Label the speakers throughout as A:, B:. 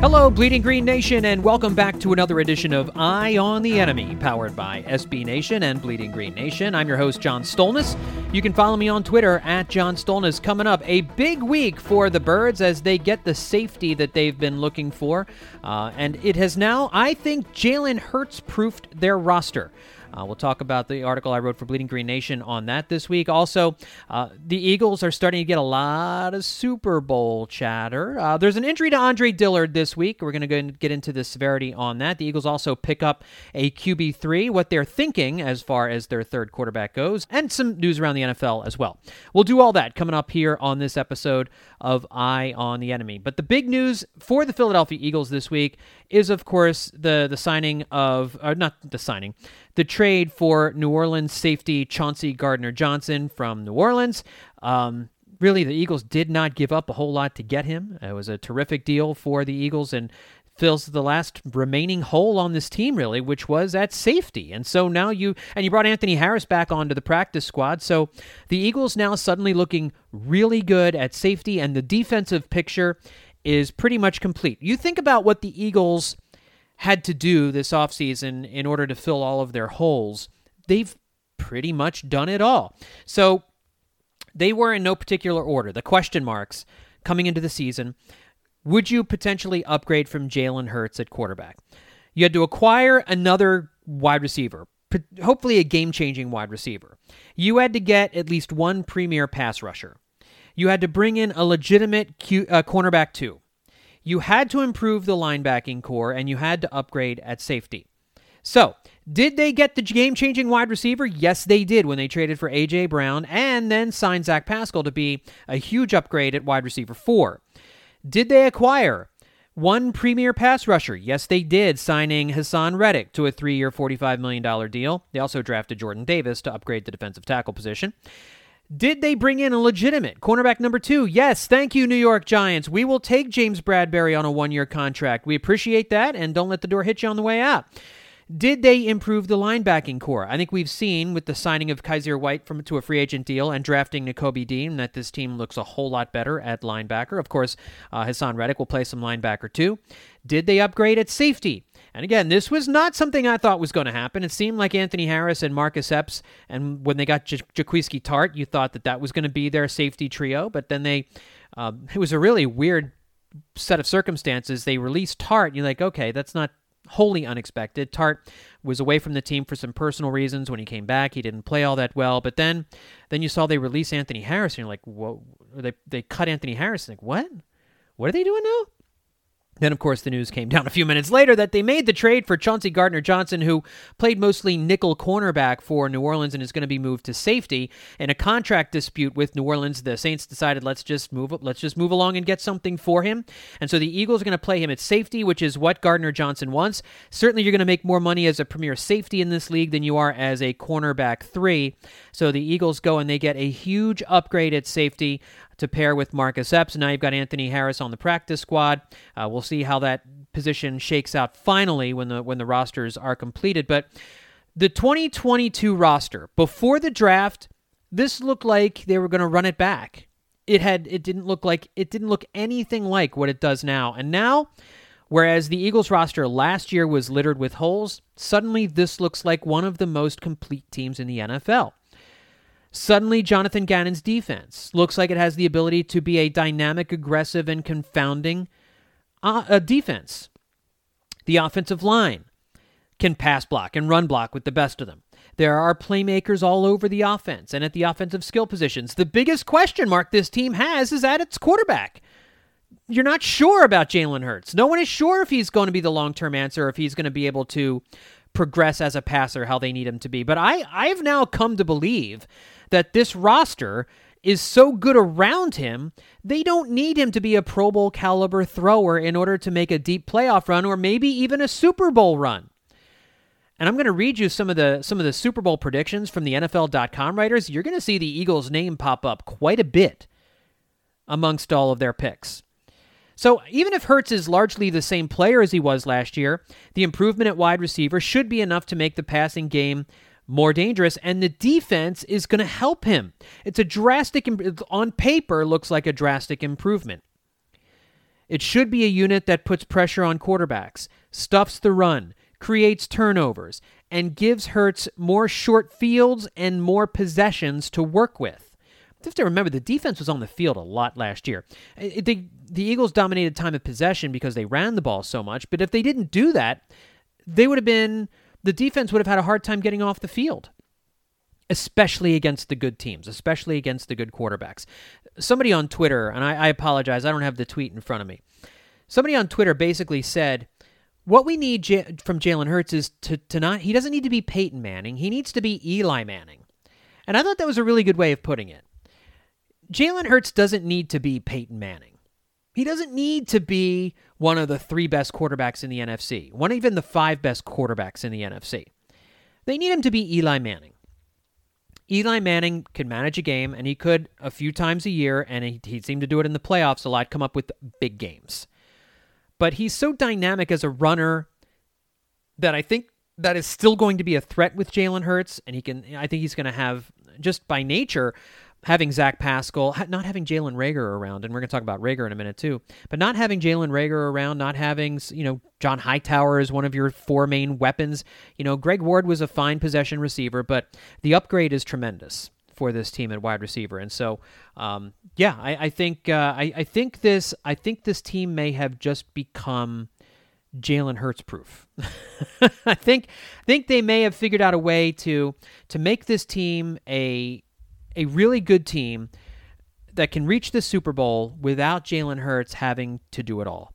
A: Hello, Bleeding Green Nation, and welcome back to another edition of Eye on the Enemy, powered by SB Nation and Bleeding Green Nation. I'm your host, John Stolnis. You can follow me on Twitter at John Stolnis. Coming up, a big week for the Birds as they get the safety that they've been looking for. Uh, and it has now, I think, Jalen Hurts proofed their roster. Uh, we'll talk about the article I wrote for Bleeding Green Nation on that this week. Also, uh, the Eagles are starting to get a lot of Super Bowl chatter. Uh, there's an injury to Andre Dillard this week. We're going to get into the severity on that. The Eagles also pick up a QB3, what they're thinking as far as their third quarterback goes, and some news around the NFL as well. We'll do all that coming up here on this episode of Eye on the Enemy. But the big news for the Philadelphia Eagles this week is, of course, the the signing of, uh, not the signing, the trade for New Orleans safety Chauncey Gardner Johnson from New Orleans. Um, really, the Eagles did not give up a whole lot to get him. It was a terrific deal for the Eagles and fills the last remaining hole on this team, really, which was at safety. And so now you, and you brought Anthony Harris back onto the practice squad. So the Eagles now suddenly looking really good at safety, and the defensive picture is pretty much complete. You think about what the Eagles had to do this offseason in order to fill all of their holes. They've pretty much done it all. So they were in no particular order. The question marks coming into the season would you potentially upgrade from Jalen Hurts at quarterback? You had to acquire another wide receiver, hopefully a game changing wide receiver. You had to get at least one premier pass rusher. You had to bring in a legitimate Q, uh, cornerback, too. You had to improve the linebacking corps and you had to upgrade at safety. So, did they get the game changing wide receiver? Yes, they did when they traded for A.J. Brown and then signed Zach Pascal to be a huge upgrade at wide receiver four. Did they acquire one premier pass rusher? Yes, they did, signing Haason Reddick to a three year, $45 million deal. They also drafted Jordan Davis to upgrade the defensive tackle position. Did they bring in a legitimate cornerback number two? Yes, thank you, New York Giants. We will take James Bradberry on a one year contract. We appreciate that, and don't let the door hit you on the way out. Did they improve the linebacking corps? I think we've seen with the signing of Kyzir White from to a free agent deal and drafting Nakobe Dean that this team looks a whole lot better at linebacker. Of course, uh, Haason Reddick will play some linebacker too. Did they upgrade at safety? And again, this was not something I thought was going to happen. It seemed like Anthony Harris and Marcus Epps, and when they got J- Jaquiski Tartt, you thought that that was going to be their safety trio. But then they, um, it was a really weird set of circumstances. They released Tartt. You're like, okay, that's not wholly unexpected. Tartt was away from the team for some personal reasons. When he came back, he didn't play all that well. But then, then you saw they release Anthony Harris, and you're like, "Whoa!" They they cut Anthony Harris. Like, what? What are they doing now? Then, of course, the news came down a few minutes later that they made the trade for Chauncey Gardner Johnson, who played mostly nickel cornerback for New Orleans and is going to be moved to safety. In a contract dispute with New Orleans, the Saints decided let's just move up, let's just move along and get something for him. And so the Eagles are going to play him at safety, which is what Gardner Johnson wants. Certainly, you're going to make more money as a premier safety in this league than you are as a cornerback three. So the Eagles go and they get a huge upgrade at safety to pair with Marcus Epps. Now you've got Anthony Harris on the practice squad. Uh, we'll see how that position shakes out finally when the when the rosters are completed. But the 2022 roster before the draft, this looked like they were going to run it back. It had it didn't look like it didn't look anything like what it does now. And now Whereas the Eagles roster last year was littered with holes, suddenly this looks like one of the most complete teams in the NFL. Suddenly, Jonathan Gannon's defense looks like it has the ability to be a dynamic, aggressive, and confounding uh, defense. The offensive line can pass block and run block with the best of them. There are playmakers all over the offense and at the offensive skill positions. The biggest question mark this team has is at its quarterback. you're not sure about Jalen Hurts. No one is sure if he's going to be the long term answer, if he's going to be able to progress as a passer how they need him to be. But I, I've now come to believe that this roster is so good around him, they don't need him to be a Pro Bowl caliber thrower in order to make a deep playoff run or maybe even a Super Bowl run. And I'm going to read you some of the some of the Super Bowl predictions from the NFL.com writers. You're going to see the Eagles' name pop up quite a bit amongst all of their picks. So even if Hurts is largely the same player as he was last year, the improvement at wide receiver should be enough to make the passing game more dangerous, and the defense is going to help him. It's a drastic, on paper, looks like a drastic improvement. It should be a unit that puts pressure on quarterbacks, stuffs the run, creates turnovers, and gives Hurts more short fields and more possessions to work with. You have to remember the defense was on the field a lot last year. the Eagles dominated time of possession because they ran the ball so much, but if they didn't do that, they would have been the defense would have had a hard time getting off the field, especially against the good teams, especially against the good quarterbacks. Somebody on Twitter, and I, I apologize, I don't have the tweet in front of me. Somebody on Twitter basically said, what we need J- from Jalen Hurts is to, to not, he doesn't need to be Peyton Manning. He needs to be Eli Manning. And I thought that was a really good way of putting it. Jalen Hurts doesn't need to be Peyton Manning. He doesn't need to be one of the three best quarterbacks in the NFC, one even the five best quarterbacks in the NFC. They need him to be Eli Manning. Eli Manning can manage a game, and he could a few times a year, and he, he seemed to do it in the playoffs a lot, come up with big games. But he's so dynamic as a runner that I think that is still going to be a threat with Jalen Hurts, and he can. I think he's going to have just by nature having Zach Pascal, not having Jalen Reagor around, and we're going to talk about Reagor in a minute too, but not having Jalen Reagor around, not having, you know, John Hightower as one of your four main weapons. You know, Greg Ward was a fine possession receiver, but the upgrade is tremendous for this team at wide receiver. And so, um, yeah, I, I think uh, I, I think this I think this team may have just become Jalen Hurts proof. I think I think they may have figured out a way to to make this team a a really good team that can reach the Super Bowl without Jalen Hurts having to do it all.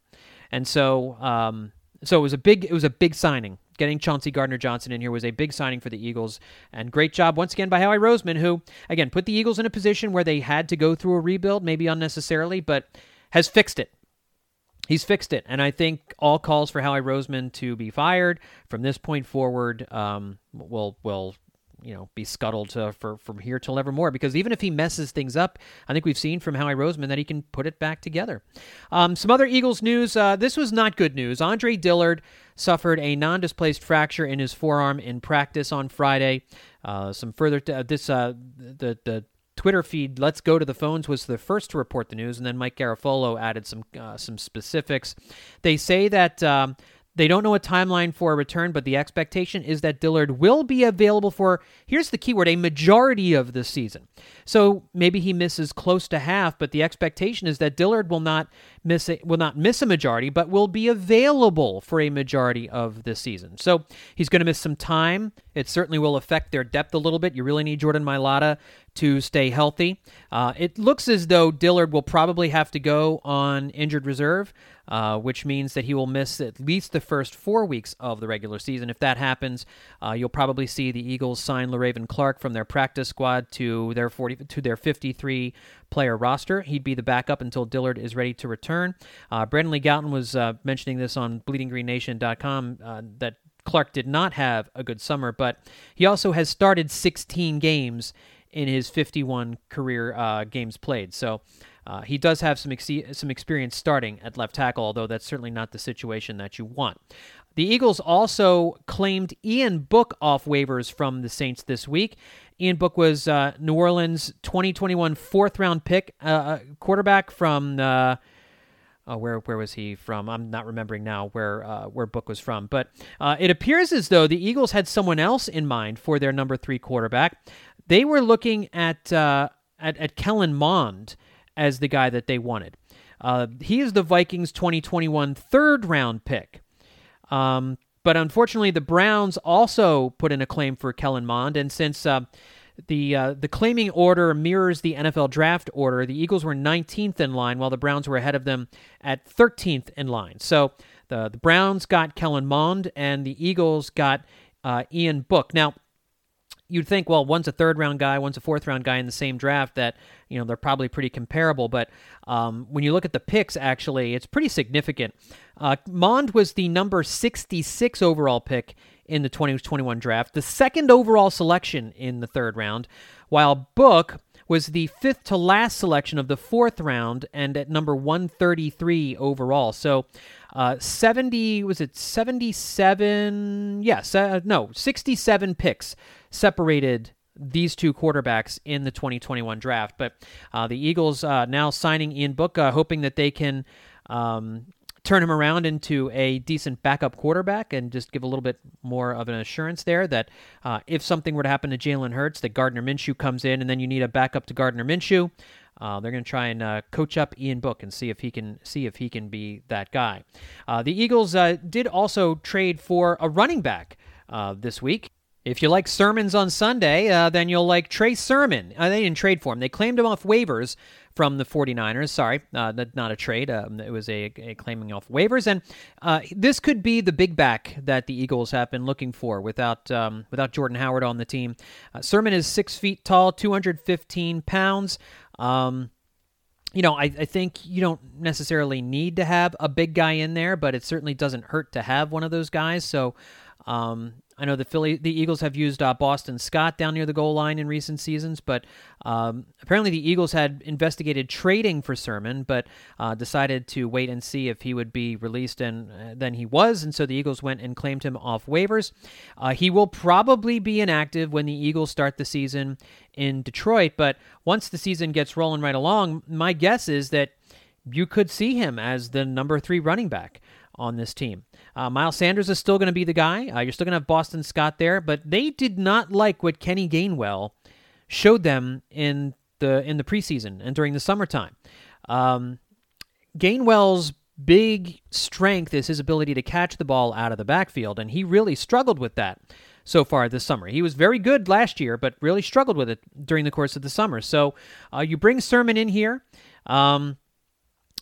A: And so, um, so it was a big, it was a big signing. Getting Chauncey Gardner Johnson in here was a big signing for the Eagles, and great job once again by Howie Roseman, who again put the Eagles in a position where they had to go through a rebuild, maybe unnecessarily, but has fixed it. He's fixed it, and I think all calls for Howie Roseman to be fired from this point forward um, will will you know be scuttled for from here till evermore. Because even if he messes things up, I think we've seen from Howie Roseman that he can put it back together. Um, some other Eagles news. Uh, this was not good news. Andre Dillard suffered a non-displaced fracture in his forearm in practice on Friday. Uh, some further t- uh, this uh, the the Twitter feed, Let's Go to the Phones, was the first to report the news, and then Mike Garafolo added some uh, some specifics. They say that um, they don't know a timeline for a return, but the expectation is that Dillard will be available for, here's the keyword, a majority of the season. So maybe he misses close to half, but the expectation is that Dillard will not miss a, will not miss a majority, but will be available for a majority of the season. So he's going to miss some time. It certainly will affect their depth a little bit. You really need Jordan Mailata to stay healthy. Uh, it looks as though Dillard will probably have to go on injured reserve, uh, which means that he will miss at least the first four weeks of the regular season. If that happens, uh, you'll probably see the Eagles sign Le'Raven Clark from their practice squad to their 40 to their 53 player roster. He'd be the backup until Dillard is ready to return. Uh, Brandon Lee Gowton was uh, mentioning this on BleedingGreenNation.com uh, that Clark did not have a good summer, but he also has started 16 games in his 51 career uh, games played. So uh, he does have some ex- some experience starting at left tackle, although that's certainly not the situation that you want. The Eagles also claimed Ian Book off waivers from the Saints this week. Ian Book was uh, New Orleans 2021 fourth round pick, uh, uh quarterback from. Uh, oh, where where was he from? I'm not remembering now where uh, where Book was from, but uh, it appears as though the Eagles had someone else in mind for their number three quarterback. They were looking at uh, at, at Kellen Mond as the guy that they wanted. Uh, he is the Vikings 2021 third round pick. Um, but unfortunately, the Browns also put in a claim for Kellen Mond, and since uh, the uh, the claiming order mirrors the NFL draft order. The Eagles were 19th in line, while the Browns were ahead of them at 13th in line. So the the Browns got Kellen Mond, and the Eagles got uh, Ian Book. Now you'd think, well, one's a third round guy, one's a fourth round guy in the same draft, that you know they're probably pretty comparable. But um, when you look at the picks, actually, it's pretty significant. Uh, Mond was the number 66 overall pick in the 2021 draft, the second overall selection in the third round, while Book was the fifth to last selection of the fourth round and at number 133 overall. So, uh, 70 was it 77? Yes, uh, no, 67 picks separated these two quarterbacks in the 2021 draft. But uh, the Eagles uh, now signing Ian Book, uh, hoping that they can um, turn him around into a decent backup quarterback and just give a little bit more of an assurance there that uh, if something were to happen to Jalen Hurts, that Gardner Minshew comes in and then you need a backup to Gardner Minshew. Uh, they're going to try and uh, coach up Ian Book and see if he can see if he can be that guy. Uh, the Eagles uh, did also trade for a running back uh, this week. If you like sermons on Sunday, uh, then you'll like Trey Sermon. They didn't trade for him. They claimed him off waivers from the 49ers. Sorry, not a trade. Um, it was a, a, claiming off waivers. And this could be the big back that the Eagles have been looking for without um, without Jordan Howard on the team. Sermon is six feet tall, 215 pounds. Um, you know, I, I, think you don't necessarily need to have a big guy in there, but it certainly doesn't hurt to have one of those guys. So, um, I know the Philly, the Eagles have used uh, Boston Scott down near the goal line in recent seasons, but um, apparently the Eagles had investigated trading for Sermon, but uh, decided to wait and see if he would be released, and uh, then he was, and so the Eagles went and claimed him off waivers. Uh, he will probably be inactive when the Eagles start the season in Detroit, but once the season gets rolling right along, my guess is that you could see him as the number three running back on this team. Uh, Miles Sanders is still going to be the guy. Uh, you're still going to have Boston Scott there, but they did not like what Kenny Gainwell showed them in the in the preseason and during the summertime. Um, Gainwell's big strength is his ability to catch the ball out of the backfield, and he really struggled with that so far this summer. He was very good last year, but really struggled with it during the course of the summer. So uh, you bring Sermon in here. Um,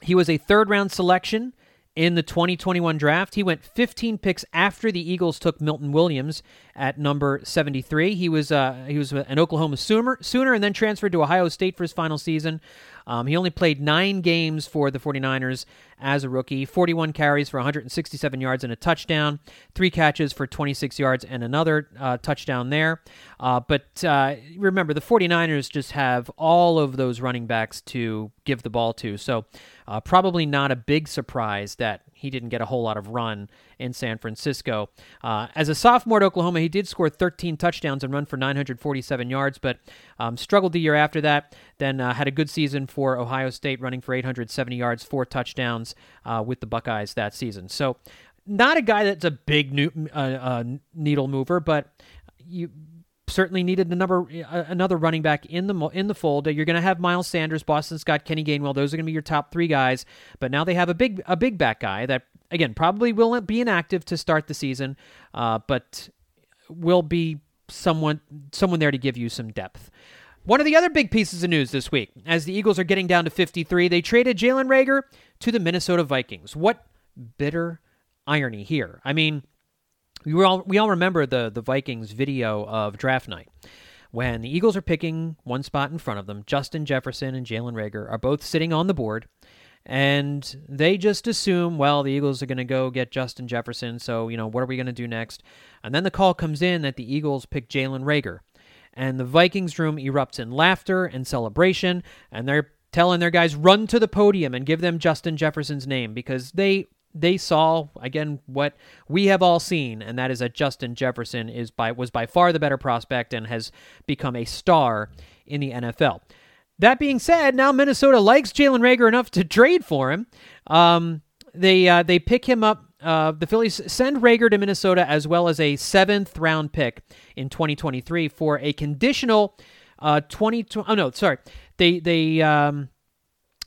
A: he was a third round selection in the 2021 draft. He went 15 picks after the Eagles took Milton Williams at number 73. He was uh, he was an Oklahoma Sooner, Sooner and then transferred to Ohio State for his final season. Um, he only played nine games for the 49ers as a rookie 41 carries for 167 yards and a touchdown, three catches for 26 yards and another uh, touchdown there. Uh, but uh, remember, the 49ers just have all of those running backs to give the ball to. So uh, probably not a big surprise that he didn't get a whole lot of run in San Francisco. Uh, as a sophomore at Oklahoma, he did score 13 touchdowns and run for 947 yards, but um, struggled the year after that. Then uh, had a good season for Ohio State, running for 870 yards, four touchdowns uh, with the Buckeyes that season. So, not a guy that's a big new, uh, uh, needle mover, but you certainly needed another another running back in the in the fold. You're going to have Miles Sanders, Boston Scott, Kenny Gainwell. Those are going to be your top three guys. But now they have a big a big back guy that again probably will be inactive to start the season, uh, but will be someone someone there to give you some depth. One of the other big pieces of news this week, as the Eagles are getting down to 53, they traded Jalen Reagor to the Minnesota Vikings. What bitter irony here. I mean, we all we all remember the the Vikings video of draft night when the Eagles are picking one spot in front of them. Justin Jefferson and Jalen Rager are both sitting on the board, and they just assume, well, the Eagles are going to go get Justin Jefferson, so you know what are we going to do next? And then the call comes in that the Eagles pick Jalen Reagor, and the Vikings room erupts in laughter and celebration, and they're telling their guys run to the podium and give them Justin Jefferson's name because they they saw again what we have all seen, and that is that Justin Jefferson is by was by far the better prospect and has become a star in the NFL. That being said, now Minnesota likes Jalen Reagor enough to trade for him. Um, they uh, they pick him up. Uh, the Phillies send Reagor to Minnesota as well as a seventh round pick in 2023 for a conditional uh, 20. Oh no, sorry. They they um,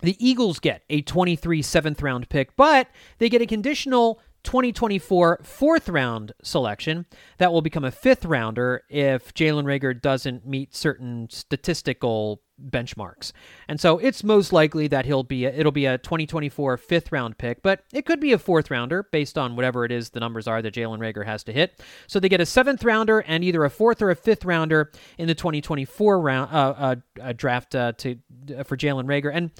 A: the Eagles get a 23 seventh round pick, but they get a conditional 2024 fourth round selection that will become a fifth rounder if Jalen Reagor doesn't meet certain statistical benchmarks. And so it's most likely that he'll be a, it'll be a 2024 fifth round pick, but it could be a fourth rounder based on whatever it is the numbers are that Jalen Reagor has to hit. So they get a seventh rounder and either a fourth or a fifth rounder in the 2024 round uh, uh, draft uh, to for Jalen Reagor. and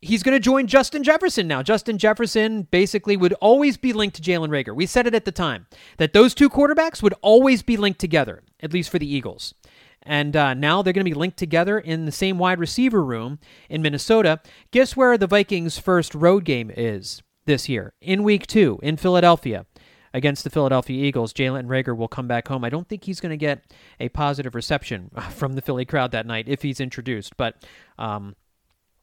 A: he's going to join Justin Jefferson now. Justin Jefferson basically would always be linked to Jalen Reagor. We said it at the time that those two quarterbacks would always be linked together, at least for the Eagles. And uh, now they're going to be linked together in the same wide receiver room in Minnesota. Guess where the Vikings' first road game is this year? In week two, in Philadelphia. Against the Philadelphia Eagles, Jalen Reagor will come back home. I don't think he's going to get a positive reception from the Philly crowd that night if he's introduced, but um,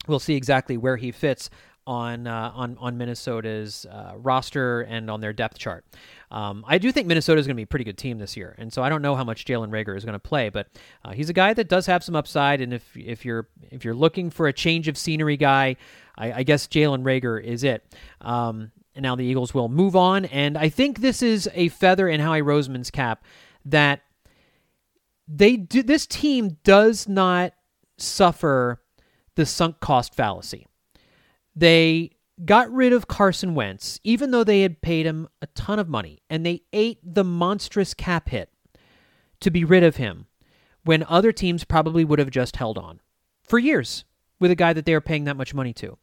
A: we'll see exactly where he fits on uh, on on Minnesota's uh, roster and on their depth chart. Um, I do think Minnesota is going to be a pretty good team this year, and so I don't know how much Jalen Reagor is going to play, but uh, he's a guy that does have some upside. And if if you're if you're looking for a change of scenery guy, I, I guess Jalen Reagor is it. Um, and now the Eagles will move on, and I think this is a feather in Howie Roseman's cap that they do. This team does not suffer the sunk cost fallacy. They got rid of Carson Wentz, even though they had paid him a ton of money, and they ate the monstrous cap hit to be rid of him when other teams probably would have just held on for years with a guy that they were paying that much money to.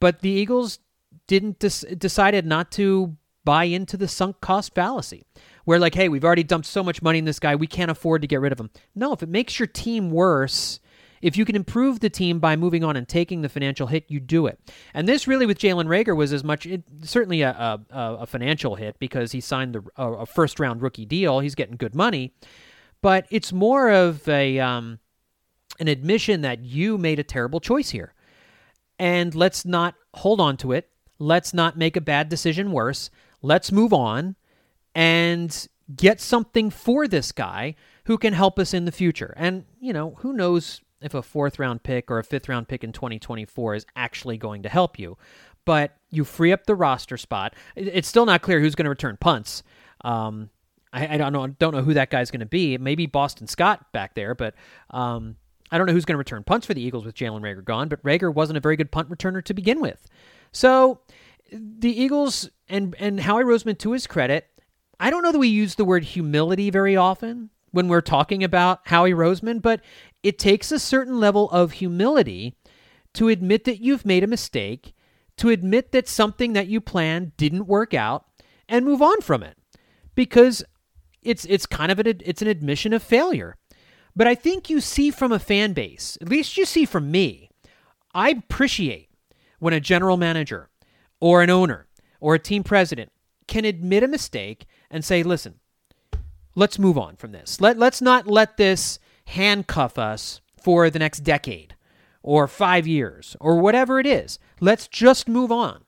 A: But the Eagles didn't des- decided not to buy into the sunk cost fallacy where like hey we've already dumped so much money in this guy we can't afford to get rid of him no if it makes your team worse if you can improve the team by moving on and taking the financial hit, you do it. And this really with Jalen Reagor was as much it, certainly a, a, a, financial hit because he signed the, a, a, first round rookie deal. He's getting good money, but it's more of a um, an admission that you made a terrible choice here, and let's not hold on to it. Let's not make a bad decision worse. Let's move on and get something for this guy who can help us in the future. And, you know, who knows if a fourth round pick or a fifth round pick in 2024 is actually going to help you. But you free up the roster spot. It's still not clear who's going to return punts. Um, I, I, don't know. Don't know who that guy's going to be. Maybe Boston Scott back there, but um, I don't know who's going to return punts for the Eagles with Jalen Reagor gone. But Reagor wasn't a very good punt returner to begin with. So the Eagles and and Howie Roseman, to his credit, I don't know that we use the word humility very often when we're talking about Howie Roseman, but it takes a certain level of humility to admit that you've made a mistake, to admit that something that you planned didn't work out, and move on from it. Because it's it's kind of an it's an admission of failure. But I think you see from a fan base, at least you see from me, I appreciate when a general manager or an owner or a team president can admit a mistake and say, listen, let's move on from this. Let, let's not let this handcuff us for the next decade or five years or whatever it is. Let's just move on.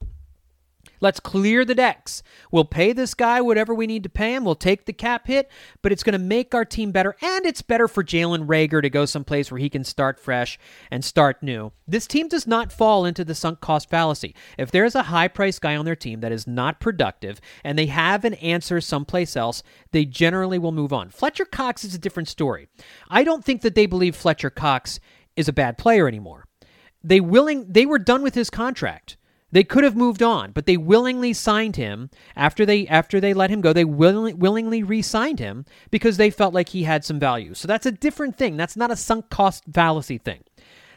A: Let's clear the decks. We'll pay this guy whatever we need to pay him. We'll take the cap hit, but it's going to make our team better. And it's better for Jalen Reagor to go someplace where he can start fresh and start new. This team does not fall into the sunk cost fallacy. If there's a high priced guy on their team that is not productive and they have an answer someplace else, they generally will move on. Fletcher Cox is a different story. I don't think that they believe Fletcher Cox is a bad player anymore. They willing they were done with his contract. They could have moved on, but they willingly signed him after they after they let him go. They willingly willingly re-signed him because they felt like he had some value. So that's a different thing. That's not a sunk cost fallacy thing.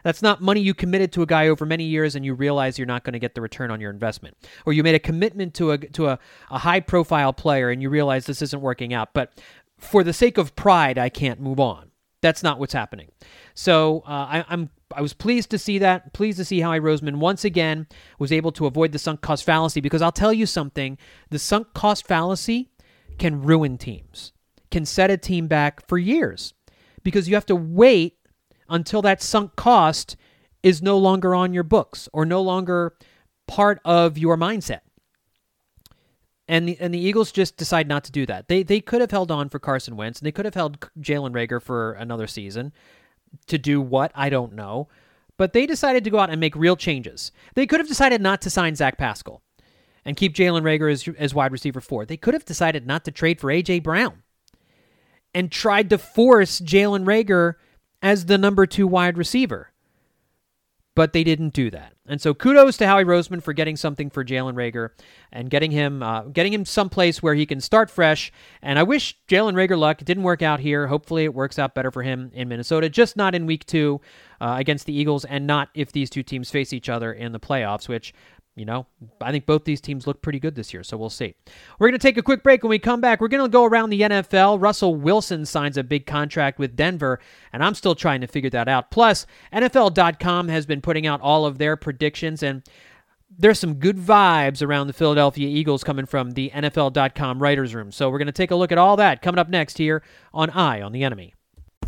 A: That's not money you committed to a guy over many years and you realize you're not going to get the return on your investment. Or you made a commitment to a to a, a high profile player and you realize this isn't working out. But for the sake of pride, I can't move on. That's not what's happening. So uh, I, I'm I was pleased to see that. Pleased to see Howie Roseman once again was able to avoid the sunk cost fallacy because I'll tell you something: the sunk cost fallacy can ruin teams, can set a team back for years because you have to wait until that sunk cost is no longer on your books or no longer part of your mindset. And the and the Eagles just decide not to do that. They they could have held on for Carson Wentz and they could have held Jalen Reagor for another season to do what? I don't know. But they decided to go out and make real changes. They could have decided not to sign Zach Pascal. and keep Jalen Reagor as, as wide receiver four. They could have decided not to trade for A.J. Brown and tried to force Jalen Reagor as the number two wide receiver. But they didn't do that. And so kudos to Howie Roseman for getting something for Jalen Reagor and getting him uh, getting him someplace where he can start fresh. And I wish Jalen Reagor luck. It didn't work out here. Hopefully it works out better for him in Minnesota. Just not in week two uh, against the Eagles and not if these two teams face each other in the playoffs, which you know, I think both these teams look pretty good this year, so we'll see. We're going to take a quick break. When we come back, we're going to go around the NFL. Russell Wilson signs a big contract with Denver, and I'm still trying to figure that out. Plus, NFL.com has been putting out all of their predictions, and there's some good vibes around the Philadelphia Eagles coming from the NFL.com writers' room. So we're going to take a look at all that coming up next here on Eye on the Enemy.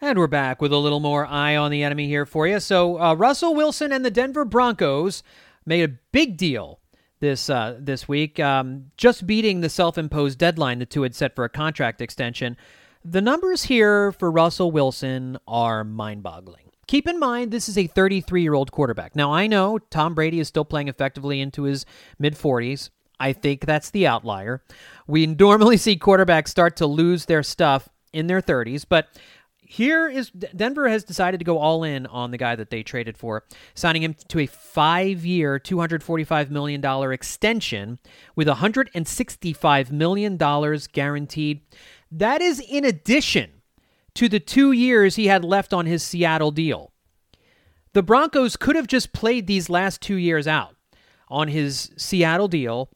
A: And we're back with a little more eye on the enemy here for you. So uh, Russell Wilson and the Denver Broncos made a big deal this uh, this week, um, just beating the self-imposed deadline the two had set for a contract extension. The numbers here for Russell Wilson are mind-boggling. Keep in mind, this is a 33 year old quarterback. Now, I know Tom Brady is still playing effectively into his mid 40s. I think that's the outlier. We normally see quarterbacks start to lose their stuff in their 30s, but here is Denver has decided to go all in on the guy that they traded for, signing him to a two hundred forty-five million dollar extension with hundred and sixty-five million dollars guaranteed. That is in addition to the two years he had left on his Seattle deal. The Broncos could have just played these last two years out on his Seattle deal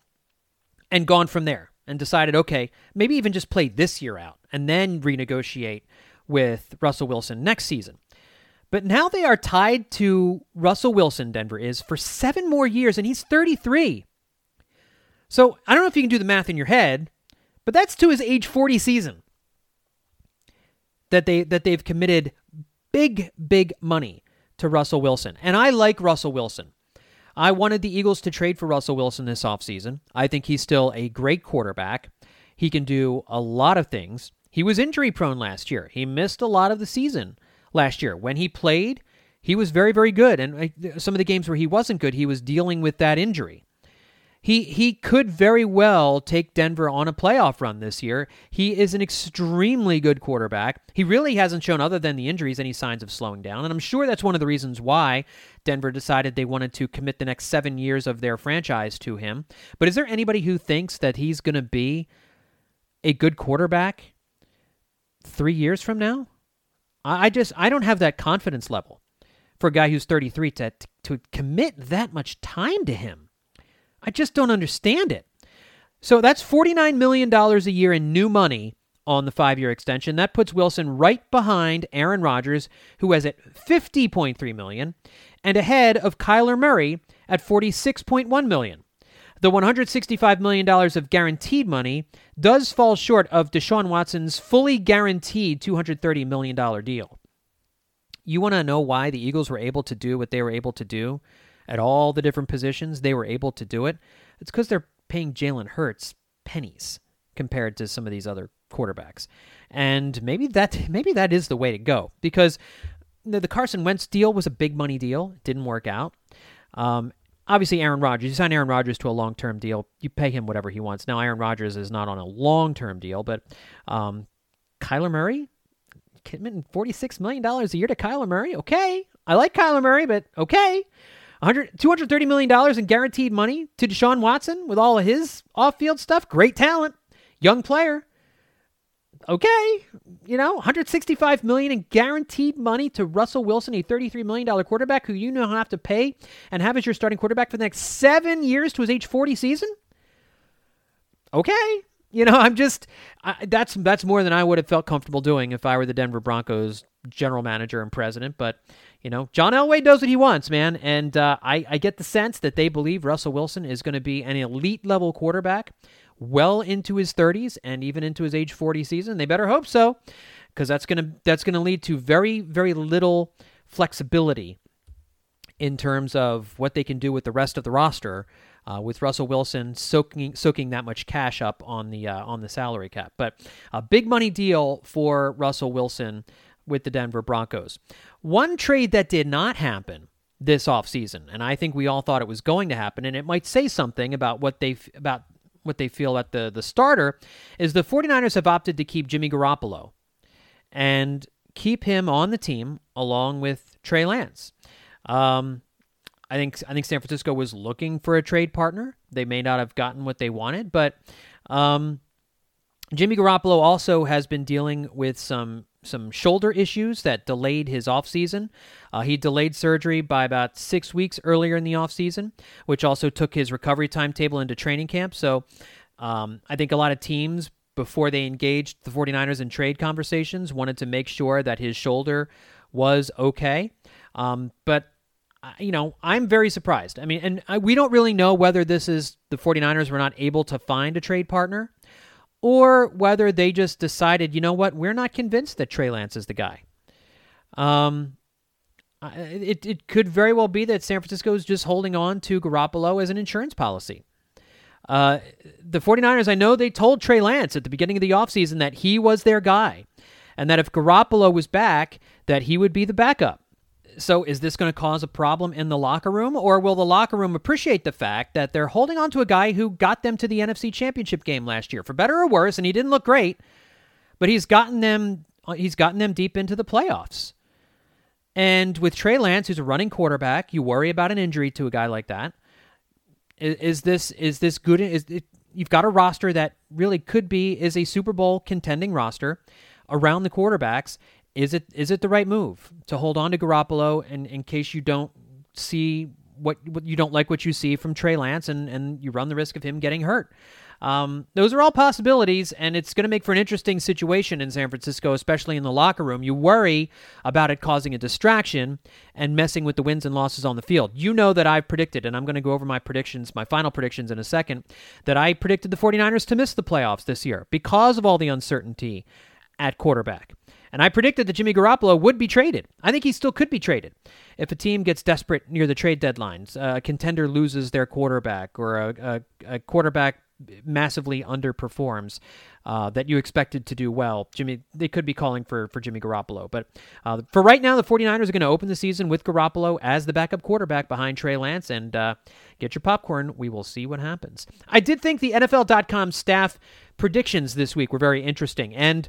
A: and gone from there and decided, okay, maybe even just play this year out and then renegotiate with Russell Wilson next season. But now they are tied to Russell Wilson, Denver is, for seven more years, and he's 33. So I don't know if you can do the math in your head, but that's to his age 40 season that they that they've committed big, big money to Russell Wilson. And I like Russell Wilson. I wanted the Eagles to trade for Russell Wilson this offseason. I think he's still a great quarterback. He can do a lot of things. He was injury prone last year. He missed a lot of the season last year. When he played, he was very, very good. And some of the games where he wasn't good, he was dealing with that injury. he he could very well take Denver on a playoff run this year. He is an extremely good quarterback. He really hasn't shown other than the injuries any signs of slowing down, and I'm sure that's one of the reasons why Denver decided they wanted to commit the next 7 years of their franchise to him. But is there anybody who thinks that he's going to be a good quarterback 3 years from now? I just I don't have that confidence level for a guy who's 33 to to commit that much time to him. I just don't understand it. So that's $49 million a year in new money on the five year extension. That puts Wilson right behind Aaron Rodgers, who has at 50.3 million, and ahead of Kyler Murray at $46.1 million. The $165 million of guaranteed money does fall short of Deshaun Watson's fully guaranteed $230 million deal. You want to know why the Eagles were able to do what they were able to do at all the different positions, they were able to do it. It's because they're paying Jalen Hurts pennies compared to some of these other quarterbacks. And maybe that maybe that is the way to go because the, Carson Wentz deal was a big money deal. It didn't work out. Um, obviously, Aaron Rodgers. You sign Aaron Rodgers to a long term deal. You pay him whatever he wants. Now, Aaron Rodgers is not on a long term deal, but um, Kyler Murray committing forty six million dollars a year to Kyler Murray. Okay, I like Kyler Murray, but okay. $230 million in guaranteed money to Deshaun Watson with all of his off field stuff. Great talent, young player. Okay, you know, 165 million in guaranteed money to Russell Wilson, a 33 million dollar quarterback who you know have to pay and have as your starting quarterback for the next seven years to his age 40 season. Okay, you know, I'm just I, that's that's more than I would have felt comfortable doing if I were the Denver Broncos general manager and president. But you know, John Elway does what he wants, man. And uh, I, I get the sense that they believe Russell Wilson is going to be an elite level quarterback well into his 30s and even into his age 40 season. They better hope so, because that's going to that's to lead to very very little flexibility in terms of what they can do with the rest of the roster. Uh, with Russell Wilson soaking soaking that much cash up on the uh, on the salary cap, but a big money deal for Russell Wilson with the Denver Broncos. One trade that did not happen this offseason, and I think we all thought it was going to happen, and it might say something about what they about what they feel at the the starter, is the 49ers have opted to keep Jimmy Garoppolo and keep him on the team along with Trey Lance. Um, I think I think San Francisco was looking for a trade partner. They may not have gotten what they wanted, but um, Jimmy Garoppolo also has been dealing with some some shoulder issues that delayed his offseason. Uh, he delayed surgery by about six weeks earlier in the offseason, which also took his recovery timetable into training camp. So um, I think a lot of teams, before they engaged the 49ers in trade conversations, wanted to make sure that his shoulder was okay. Um, but you know, I'm very surprised. I mean, and uh, we don't really know whether this is the 49ers were not able to find a trade partner or whether they just decided, you know what, we're not convinced that Trey Lance is the guy. Um, it, it could very well be that San Francisco is just holding on to Garoppolo as an insurance policy. Uh, the 49ers, I know they told Trey Lance at the beginning of the offseason that he was their guy and that if Garoppolo was back, that he would be the backup. So, is this going to cause a problem in the locker room, or will the locker room appreciate the fact that they're holding on to a guy who got them to the NFC Championship game last year, for better or worse, and he didn't look great, but he's gotten them uh, he's gotten them deep into the playoffs. And with Trey Lance, who's a running quarterback, you worry about an injury to a guy like that. Is, is this is this good? Is it, you've got a roster that really could be is a Super Bowl contending roster around the quarterbacks, is it is it the right move to hold on to Garoppolo and in case you don't see what, what you don't like what you see from Trey Lance and and you run the risk of him getting hurt. Um, those are all possibilities, and it's going to make for an interesting situation in San Francisco, especially in the locker room. You worry about it causing a distraction and messing with the wins and losses on the field. You know that I've predicted, and I'm going to go over my predictions, my final predictions in a second, that I predicted the 49ers to miss the playoffs this year because of all the uncertainty at quarterback. And I predicted that Jimmy Garoppolo would be traded. I think he still could be traded. If a team gets desperate near the trade deadlines, a contender loses their quarterback, or a, a, a quarterback massively underperforms, uh, that you expected to do well, Jimmy, they could be calling for, for Jimmy Garoppolo. But uh, for right now, the 49ers are going to open the season with Garoppolo as the backup quarterback behind Trey Lance. And uh, get your popcorn. We will see what happens. I did think the NFL.com staff predictions this week were very interesting. And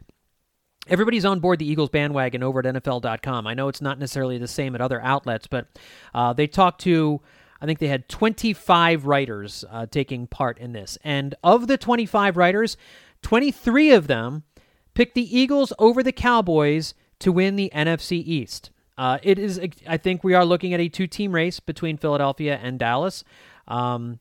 A: Everybody's on board the Eagles bandwagon over at NFL.com. I know it's not necessarily the same at other outlets, but uh, they talked to, I think they had 25 writers uh, taking part in this. And of the 25 writers, 23 of them picked the Eagles over the Cowboys to win the NFC East. Uh, it is, I think, we are looking at a two-team race between Philadelphia and Dallas. Um,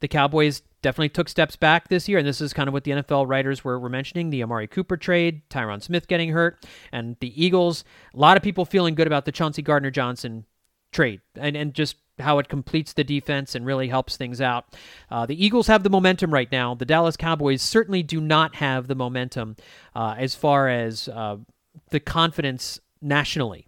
A: the Cowboys definitely took steps back this year, and this is kind of what the NFL writers were, were mentioning the Amari Cooper trade, Tyron Smith getting hurt, and the Eagles. A lot of people feeling good about the Chauncey Gardner Johnson trade and, and just how it completes the defense and really helps things out. Uh, the Eagles have the momentum right now. The Dallas Cowboys certainly do not have the momentum uh, as far as uh, the confidence nationally.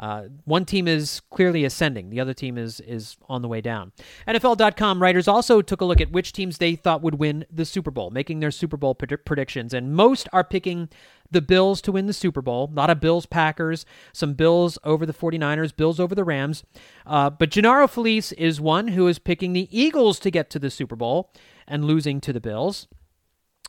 A: Uh, one team is clearly ascending, the other team is is on the way down. NFL.com writers also took a look at which teams they thought would win the Super Bowl, making their Super Bowl pred- predictions, and most are picking the Bills to win the Super Bowl. A lot of Bills Packers, some Bills over the 49ers, Bills over the Rams. Uh, but Gennaro Filice is one who is picking the Eagles to get to the Super Bowl and losing to the Bills.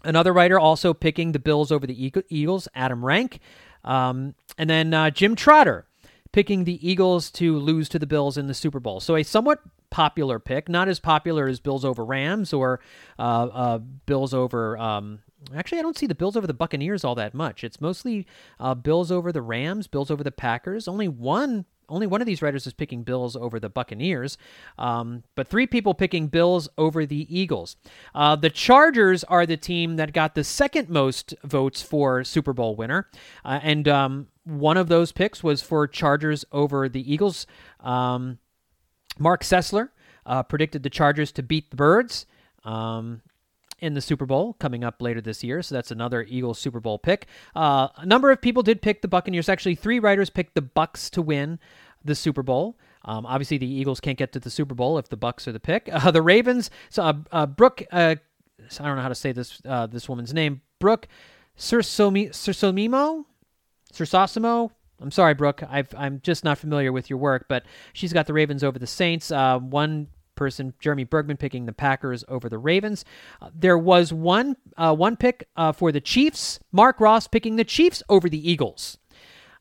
A: Another writer also picking the Bills over the Eagles, Adam Rank. Um, and then uh, Jim Trotter picking the Eagles to lose to the Bills in the Super Bowl. So a somewhat popular pick, not as popular as Bills over Rams or uh, uh, Bills over. Um, actually, I don't see the Bills over the Buccaneers all that much. It's mostly uh, Bills over the Rams, Bills over the Packers. Only one only one of these writers is picking Bills over the Buccaneers, um, but three people picking Bills over the Eagles. Uh, the Chargers are the team that got the second most votes for Super Bowl winner, uh, and um, one of those picks was for Chargers over the Eagles. Um, Marc Sessler uh, predicted the Chargers to beat the Birds. Um, in the Super Bowl coming up later this year. So that's another Eagles Super Bowl pick. Uh, a number of people did pick the Buccaneers. Actually, three writers picked the Bucks to win the Super Bowl. Um, obviously, the Eagles can't get to the Super Bowl if the Bucks are the pick. Uh, the Ravens. So uh, uh, Brooke, uh, I don't know how to say this this woman's name. Brooke Sursomimo, Cersosimo. I'm sorry, Brooke. i am just not familiar with your work, but she's got the Ravens over the Saints. Uh, one person, Jeremy Bergman, picking the Packers over the Ravens. Uh, there was one uh, one pick uh, for the Chiefs. Marc Ross picking the Chiefs over the Eagles.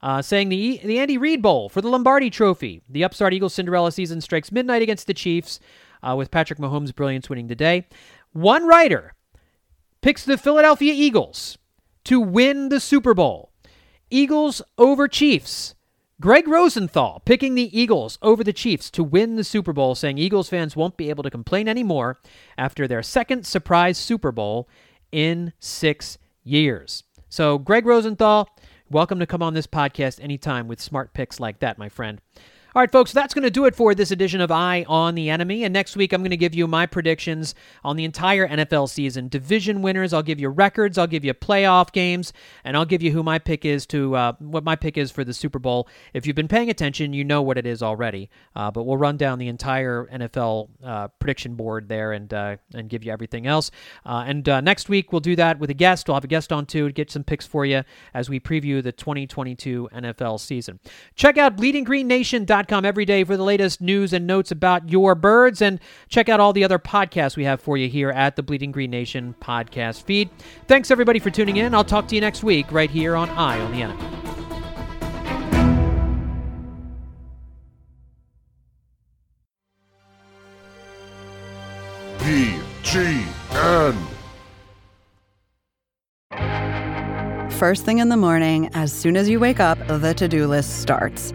A: Uh, saying the the Andy Reid Bowl for the Lombardi Trophy. The upstart Eagles Cinderella season strikes midnight against the Chiefs, uh, with Patrick Mahomes' brilliance winning the day. One writer picks the Philadelphia Eagles to win the Super Bowl. Eagles over Chiefs. Greg Rosenthal picking the Eagles over the Chiefs to win the Super Bowl, saying Eagles fans won't be able to complain anymore after their second surprise Super Bowl in six years. So, Greg Rosenthal, welcome to come on this podcast anytime with smart picks like that, my friend. All right, folks, that's going to do it for this edition of Eye on the Enemy. And next week, I'm going to give you my predictions on the entire NFL season. Division winners, I'll give you records, I'll give you playoff games, and I'll give you who my pick is to uh, what my pick is for the Super Bowl. If you've been paying attention, you know what it is already. Uh, but we'll run down the entire NFL uh, prediction board there and uh, and give you everything else. Uh, and uh, next week, we'll do that with a guest. We'll have a guest on too to get some picks for you as we preview the 2022 NFL season. Check out bleedinggreennation.com every day for the latest news and notes about your birds. And check out all the other podcasts we have for you here at the Bleeding Green Nation podcast feed. Thanks, everybody, for tuning in. I'll talk to you next week right here on Eye on the Enemy.
B: BGN.
C: First thing in the morning, as soon as you wake up, the to do list starts.